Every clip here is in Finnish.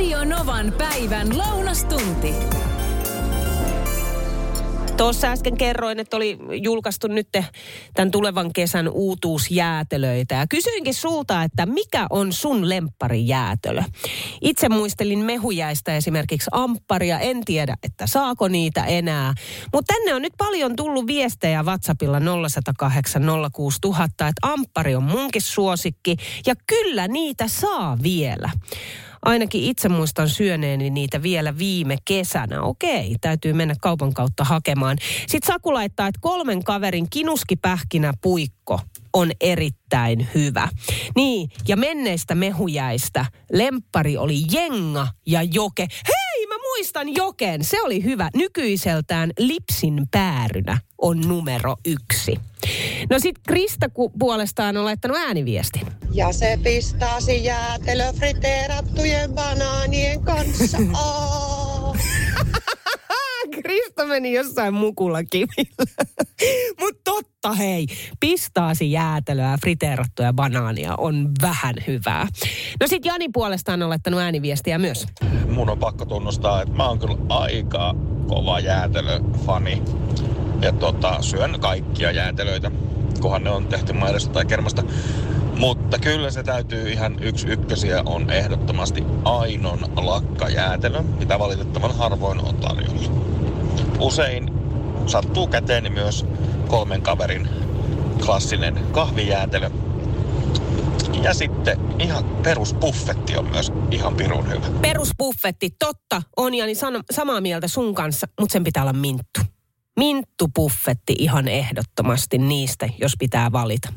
Radio Novan päivän lounastunti. Tuossa äsken kerroin, että oli julkaistu nyt tämän tulevan kesän uutuusjäätelöitä. Ja kysyinkin sulta, että mikä on sun lempparijäätelö? Itse muistelin mehujäistä esimerkiksi ampparia. En tiedä, että saako niitä enää. Mutta tänne on nyt paljon tullut viestejä WhatsAppilla 0108 06000, että amppari on munkin suosikki. Ja kyllä niitä saa vielä ainakin itse muistan syöneeni niitä vielä viime kesänä. Okei, täytyy mennä kaupan kautta hakemaan. Sitten Saku laittaa, että kolmen kaverin kinuskipähkinä puikko on erittäin hyvä. Niin, ja menneistä mehujäistä lemppari oli jenga ja joke. Hei, muistan joken. Se oli hyvä. Nykyiseltään lipsin päärynä on numero yksi. No sit Krista puolestaan on laittanut ääniviestin. Ja se pistaasi jäätelö friteerattujen banaanien kanssa. Oh. Krista meni jossain mukulla kivillä. Mutta totta hei, pistaasi jäätelöä, friteerattuja banaania on vähän hyvää. No sit Jani puolestaan on laittanut ääniviestiä myös. Mun on pakko tunnustaa, että mä oon kyllä aika kova jäätelöfani. Ja tota, syön kaikkia jäätelöitä, kunhan ne on tehty maidosta tai kermasta. Mutta kyllä se täytyy ihan yksi ykkösiä on ehdottomasti ainon lakkajäätelö, mitä valitettavan harvoin on tarjolla. Usein sattuu käteeni myös kolmen kaverin klassinen kahvijäätelö. Ja sitten ihan perusbuffetti on myös ihan pirun hyvä. Perusbuffetti, totta, on Jani samaa mieltä sun kanssa, mutta sen pitää olla minttu. Minttupuffetti ihan ehdottomasti niistä, jos pitää valita.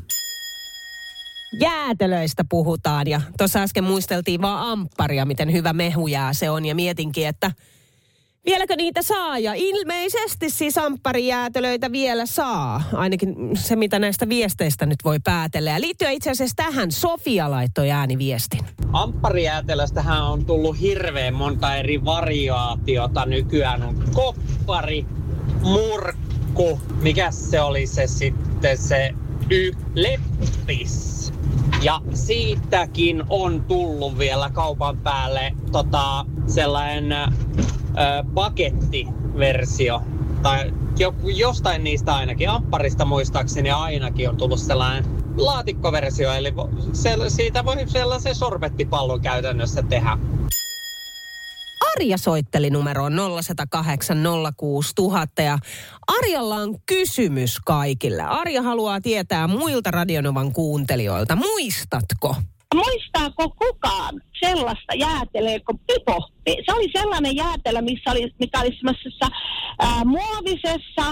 Jäätelöistä puhutaan ja tuossa äsken muisteltiin vaan ampparia, miten hyvä mehujää se on ja mietinkin, että Vieläkö niitä saa? Ja ilmeisesti siis ampparijäätelöitä vielä saa. Ainakin se, mitä näistä viesteistä nyt voi päätellä. Ja liittyen itse asiassa tähän, Sofia laittoi ääniviestin. Ampparijäätelöstähän on tullut hirveän monta eri variaatiota. Nykyään on koppari, murkku, mikä se oli se sitten se y, leppis. Ja siitäkin on tullut vielä kaupan päälle tota, sellainen pakettiversio. Tai jostain niistä ainakin, Ampparista muistaakseni ainakin on tullut sellainen laatikkoversio, eli se, siitä voi sellaisen sorbettipallon käytännössä tehdä. Arja soitteli numeroon 0108 06000 ja Arjalla on kysymys kaikille. Arja haluaa tietää muilta Radionovan kuuntelijoilta. Muistatko? Muistaako kukaan sellaista jäätelöä kuin pipoppi? Se oli sellainen jäätelö, missä oli, mikä oli semmoisessa äh, muovisessa,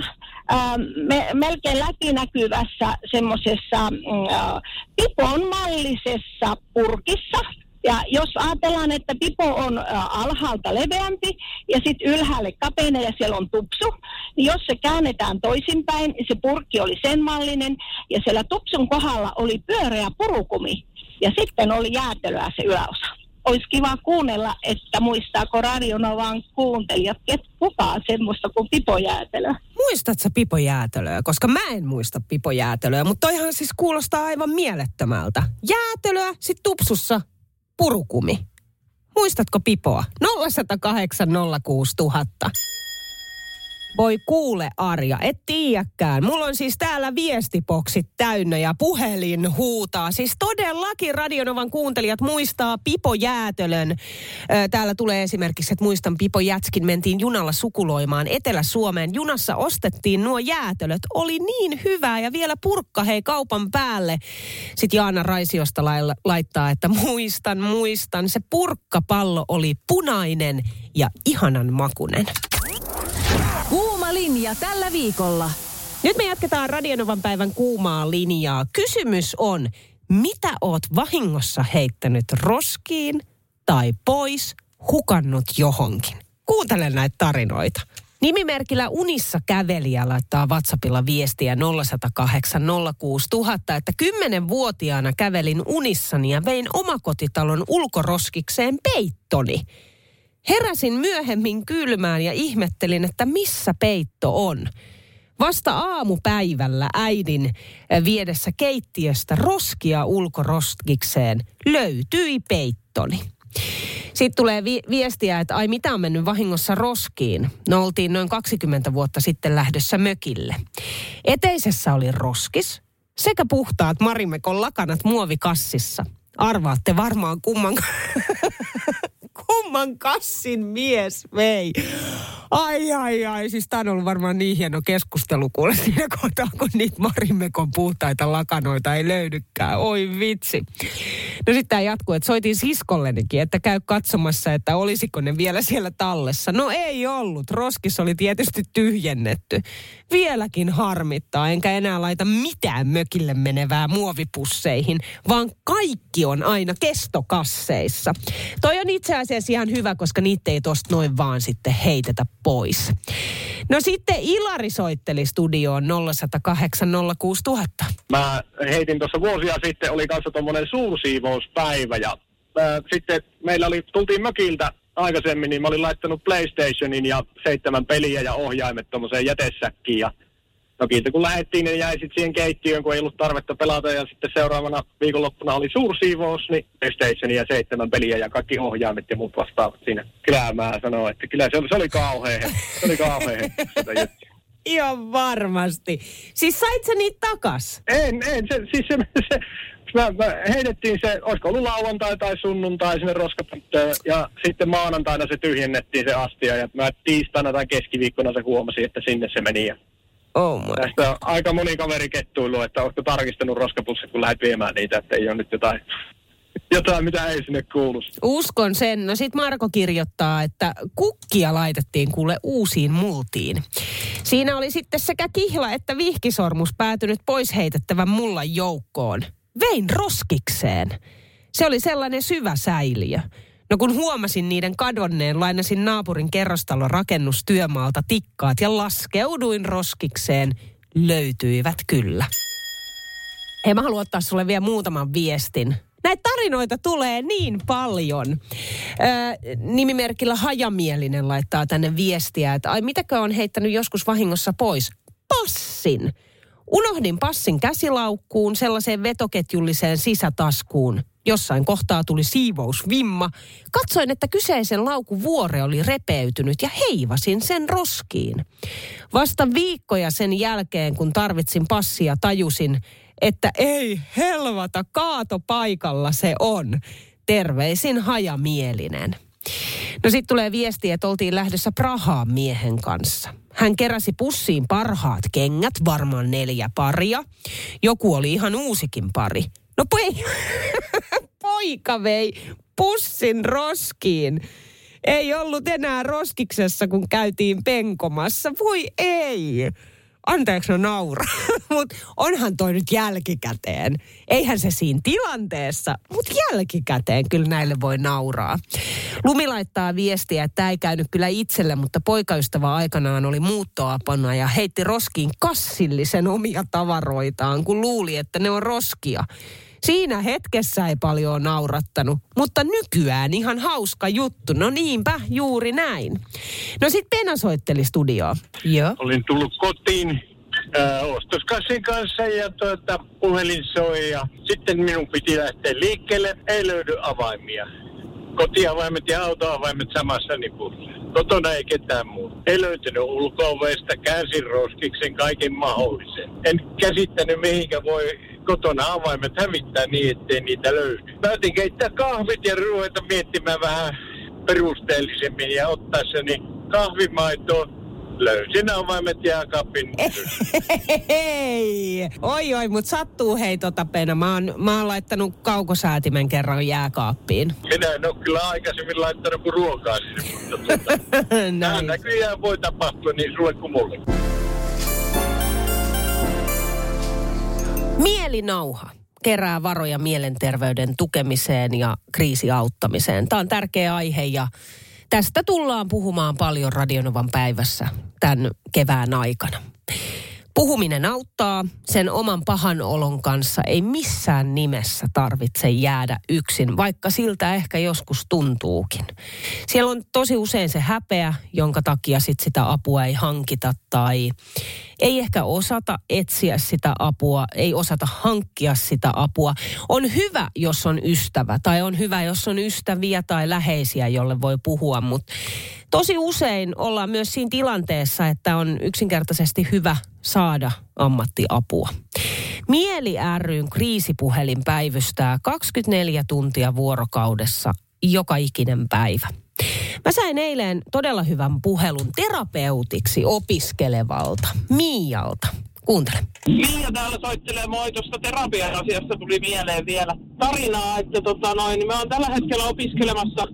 äh, me, melkein läpinäkyvässä semmoisessa äh, pipon mallisessa purkissa – ja jos ajatellaan, että pipo on alhaalta leveämpi ja sitten ylhäälle kapeinen ja siellä on tupsu, niin jos se käännetään toisinpäin, niin se purkki oli sen mallinen ja siellä tupsun kohdalla oli pyöreä purukumi ja sitten oli jäätelöä se yläosa. Olisi kiva kuunnella, että muistaako Radionovan kuuntelijat, että kuka semmoista kuin pipojäätelö. Muistatko pipojäätelöä? Koska mä en muista pipojäätelöä, mutta toihan siis kuulostaa aivan mielettömältä. Jäätelöä, sit tupsussa purukumi. Muistatko Pipoa? 0108 06000. Voi kuule Arja, et tiedäkään. Mulla on siis täällä viestipoksit täynnä ja puhelin huutaa. Siis todellakin Radionovan kuuntelijat muistaa Pipo Jäätölön. Täällä tulee esimerkiksi, että muistan Pipo Jätskin mentiin junalla sukuloimaan Etelä-Suomeen. Junassa ostettiin nuo jäätölöt. Oli niin hyvää ja vielä purkka hei kaupan päälle. Sitten Jaana Raisiosta laittaa, että muistan, muistan. Se purkkapallo oli punainen ja ihanan makunen. Linja tällä viikolla. Nyt me jatketaan Radionovan päivän kuumaa linjaa. Kysymys on, mitä oot vahingossa heittänyt roskiin tai pois, hukannut johonkin? Kuuntele näitä tarinoita. Nimimerkillä Unissa kävelijä laittaa WhatsAppilla viestiä 0108 06000, että kymmenenvuotiaana kävelin unissani ja vein omakotitalon ulkoroskikseen peittoni. Heräsin myöhemmin kylmään ja ihmettelin, että missä peitto on. Vasta aamupäivällä äidin viedessä keittiöstä roskia ulkoroskikseen löytyi peittoni. Sitten tulee vi- viestiä, että ai mitä on mennyt vahingossa roskiin. No oltiin noin 20 vuotta sitten lähdössä mökille. Eteisessä oli roskis sekä puhtaat Marimekon lakanat muovikassissa. Arvaatte varmaan kumman, kumman kassin mies vei. Ai, ai, ai. Siis tämä on ollut varmaan niin hieno keskustelu kuule siinä kohtaa, kun niitä Marimekon puhtaita lakanoita ei löydykään. Oi vitsi. No sitten tämä jatkuu, että soitin siskollenikin, että käy katsomassa, että olisiko ne vielä siellä tallessa. No ei ollut. Roskis oli tietysti tyhjennetty. Vieläkin harmittaa, enkä enää laita mitään mökille menevää muovipusseihin, vaan kaikki on aina kestokasseissa. Toi on itse asiassa ihan hyvä, koska niitä ei tosta noin vaan sitten heitetä pois. No sitten Ilari soitteli studioon 0108 06000. Mä heitin tuossa vuosia sitten, oli kanssa tuommoinen suursiivouspäivä ja ää, sitten meillä oli, tultiin mökiltä aikaisemmin, niin mä olin laittanut PlayStationin ja seitsemän peliä ja ohjaimet tuommoiseen jätesäkkiin ja No kiitos, kun lähdettiin, niin jäi sitten siihen keittiöön, kun ei ollut tarvetta pelata. Ja sitten seuraavana viikonloppuna oli suursiivous, niin PlayStation ja seitsemän peliä ja kaikki ohjaimet ja muut vastaavat siinä kräämää sanoa, että kyllä se oli, se oli kauhea. Se oli kauhea sitä juttua. Ihan varmasti. Siis sait sä niitä takas? En, en. Se, siis se, se mä, mä heitettiin se, olisiko ollut lauantai tai sunnuntai sinne roskapönttöön ja sitten maanantaina se tyhjennettiin se astia ja mä tiistaina tai keskiviikkona se huomasi, että sinne se meni ja Oh my. tästä on aika moni kaveri kettuilu, että oletko tarkistanut roskapussit, kun lähdet viemään niitä, että ei ole nyt jotain, jotain mitä ei sinne kuulu. Uskon sen. No sit Marko kirjoittaa, että kukkia laitettiin kuule uusiin multiin. Siinä oli sitten sekä kihla että vihkisormus päätynyt pois heitettävän mullan joukkoon. Vein roskikseen. Se oli sellainen syvä säiliö. No kun huomasin niiden kadonneen, lainasin naapurin kerrostalon rakennustyömaalta tikkaat ja laskeuduin roskikseen. Löytyivät kyllä. Hei, mä haluan ottaa sulle vielä muutaman viestin. Näitä tarinoita tulee niin paljon. Öö, nimimerkillä Hajamielinen laittaa tänne viestiä, että ai mitäkö on heittänyt joskus vahingossa pois? Passin. Unohdin passin käsilaukkuun sellaiseen vetoketjulliseen sisätaskuun. Jossain kohtaa tuli siivousvimma. Katsoin, että kyseisen laukun vuore oli repeytynyt ja heivasin sen roskiin. Vasta viikkoja sen jälkeen, kun tarvitsin passia, tajusin, että ei helvata, kaatopaikalla se on. Terveisin hajamielinen. No sitten tulee viesti, että oltiin lähdössä Prahaan miehen kanssa. Hän keräsi pussiin parhaat kengät, varmaan neljä paria. Joku oli ihan uusikin pari. No poi, poika vei pussin roskiin. Ei ollut enää roskiksessa, kun käytiin penkomassa. Voi ei. Anteeksi, no naura. Mutta onhan toi nyt jälkikäteen. Eihän se siinä tilanteessa, mutta jälkikäteen kyllä näille voi nauraa. Lumi laittaa viestiä, että tämä ei käynyt kyllä itselle, mutta poikaystävä aikanaan oli muuttoapana ja heitti roskiin kassillisen omia tavaroitaan, kun luuli, että ne on roskia. Siinä hetkessä ei paljon naurattanut, mutta nykyään ihan hauska juttu. No niinpä, juuri näin. No sit Pena soitteli studioon. Joo. Olin tullut kotiin ää, ostoskassin kanssa ja tuota, puhelin soi ja sitten minun piti lähteä liikkeelle. Ei löydy avaimia. Kotiavaimet ja autoavaimet samassa nipussa. Kotona ei ketään muuta. Ei löytynyt ulko-ovesta, käänsin roskiksen kaiken mahdollisen. En käsittänyt mihinkä voi kotona avaimet hävittää niin, ettei niitä löydy. Päätin keittää kahvit ja ruveta miettimään vähän perusteellisemmin ja ottaessani kahvimaitoa löysin avaimet jääkaapin. Hei! Oi oi, mut sattuu hei tota Pena. Mä oon, mä oon laittanut kaukosäätimen kerran jääkaappiin. Minä en ole kyllä aikaisemmin laittanut kuin ruokaa sinne, mutta Näin. näköjään voi tapahtua niin sulle kuin mulle. Mielinauha kerää varoja mielenterveyden tukemiseen ja kriisiauttamiseen. Tämä on tärkeä aihe ja tästä tullaan puhumaan paljon Radionovan päivässä tämän kevään aikana. Puhuminen auttaa. Sen oman pahan olon kanssa ei missään nimessä tarvitse jäädä yksin, vaikka siltä ehkä joskus tuntuukin. Siellä on tosi usein se häpeä, jonka takia sit sitä apua ei hankita tai ei ehkä osata etsiä sitä apua, ei osata hankkia sitä apua. On hyvä, jos on ystävä tai on hyvä, jos on ystäviä tai läheisiä, jolle voi puhua, mutta tosi usein ollaan myös siinä tilanteessa, että on yksinkertaisesti hyvä saada ammattiapua. Mieli ryn kriisipuhelin päivystää 24 tuntia vuorokaudessa joka ikinen päivä. Mä sain eilen todella hyvän puhelun terapeutiksi opiskelevalta Miialta. Kuuntele. Miia täällä soittelee moi tuosta terapian asiasta tuli mieleen vielä tarinaa, että tota noin, niin mä oon tällä hetkellä opiskelemassa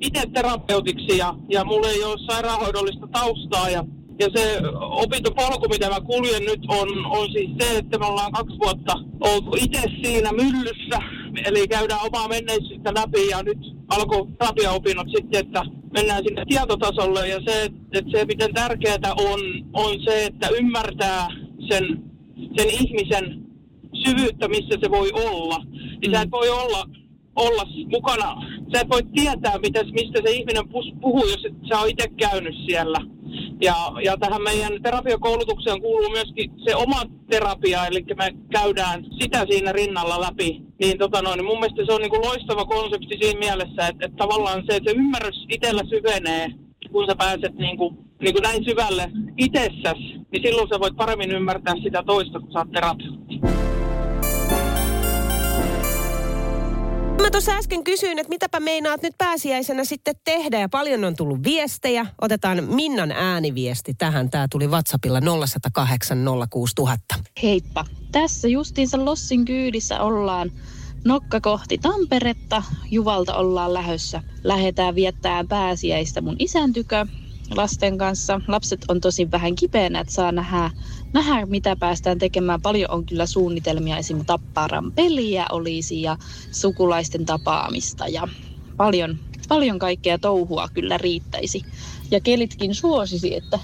itse terapeutiksi ja, ja mulla ei ole sairaanhoidollista taustaa ja ja se opintopolku, mitä mä kuljen nyt, on, on siis se, että me ollaan kaksi vuotta oltu itse siinä myllyssä. Eli käydään omaa menneisyyttä läpi ja nyt alkoi terapiaopinnot sitten, että mennään sinne tietotasolle. Ja se, että se miten tärkeää on, on se, että ymmärtää sen, sen ihmisen syvyyttä, missä se voi olla. Niin sä et voi olla olla mukana. Sä et voi tietää, mitä, mistä se ihminen puhuu, jos et sä oot itse käynyt siellä. Ja, ja tähän meidän terapiakoulutukseen kuuluu myöskin se oma terapia, eli me käydään sitä siinä rinnalla läpi. Niin, tota noin, niin mun mielestä se on niin kuin loistava konsepti siinä mielessä, että, että tavallaan se, että se ymmärrys itsellä syvenee, kun sä pääset niin kuin, niin kuin näin syvälle itsessäsi, niin silloin sä voit paremmin ymmärtää sitä toista, kun sä oot terapeutti. Mä tuossa äsken kysyin, että mitäpä meinaat nyt pääsiäisenä sitten tehdä ja paljon on tullut viestejä. Otetaan Minnan ääniviesti tähän. Tämä tuli WhatsAppilla 0108 06000. Heippa. Tässä justiinsa Lossin kyydissä ollaan nokka kohti Tamperetta. Juvalta ollaan lähössä. Lähetään viettää pääsiäistä mun isän tykö lasten kanssa. Lapset on tosi vähän kipeänä, että saa nähdä, nähdä, mitä päästään tekemään. Paljon on kyllä suunnitelmia, esim. tapparan peliä olisi ja sukulaisten tapaamista ja paljon, paljon kaikkea touhua kyllä riittäisi. Ja kelitkin suosisi, että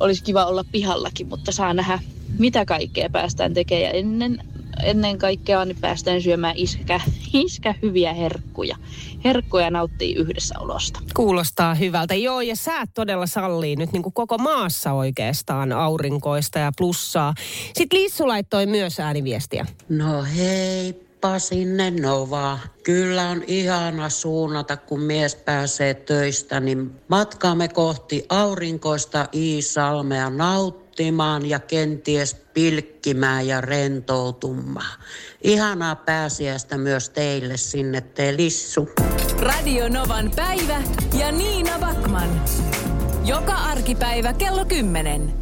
olisi kiva olla pihallakin, mutta saa nähdä, mitä kaikkea päästään tekemään. Ja ennen, ennen kaikkea niin päästään syömään iskä, iskä hyviä herkkuja herkkuja nauttii yhdessä olosta. Kuulostaa hyvältä. Joo, ja säät todella sallii nyt niin kuin koko maassa oikeastaan aurinkoista ja plussaa. Sitten Lissu laittoi myös ääniviestiä. No hei, sinne Nova. Kyllä on ihana suunnata, kun mies pääsee töistä, niin matkaamme kohti aurinkoista Iisalmea nauttimaan ja kenties pilkkimään ja rentoutumaan. Ihanaa pääsiäistä myös teille sinne, te Lissu. Radio Novan päivä ja Niina Backman. Joka arkipäivä kello 10.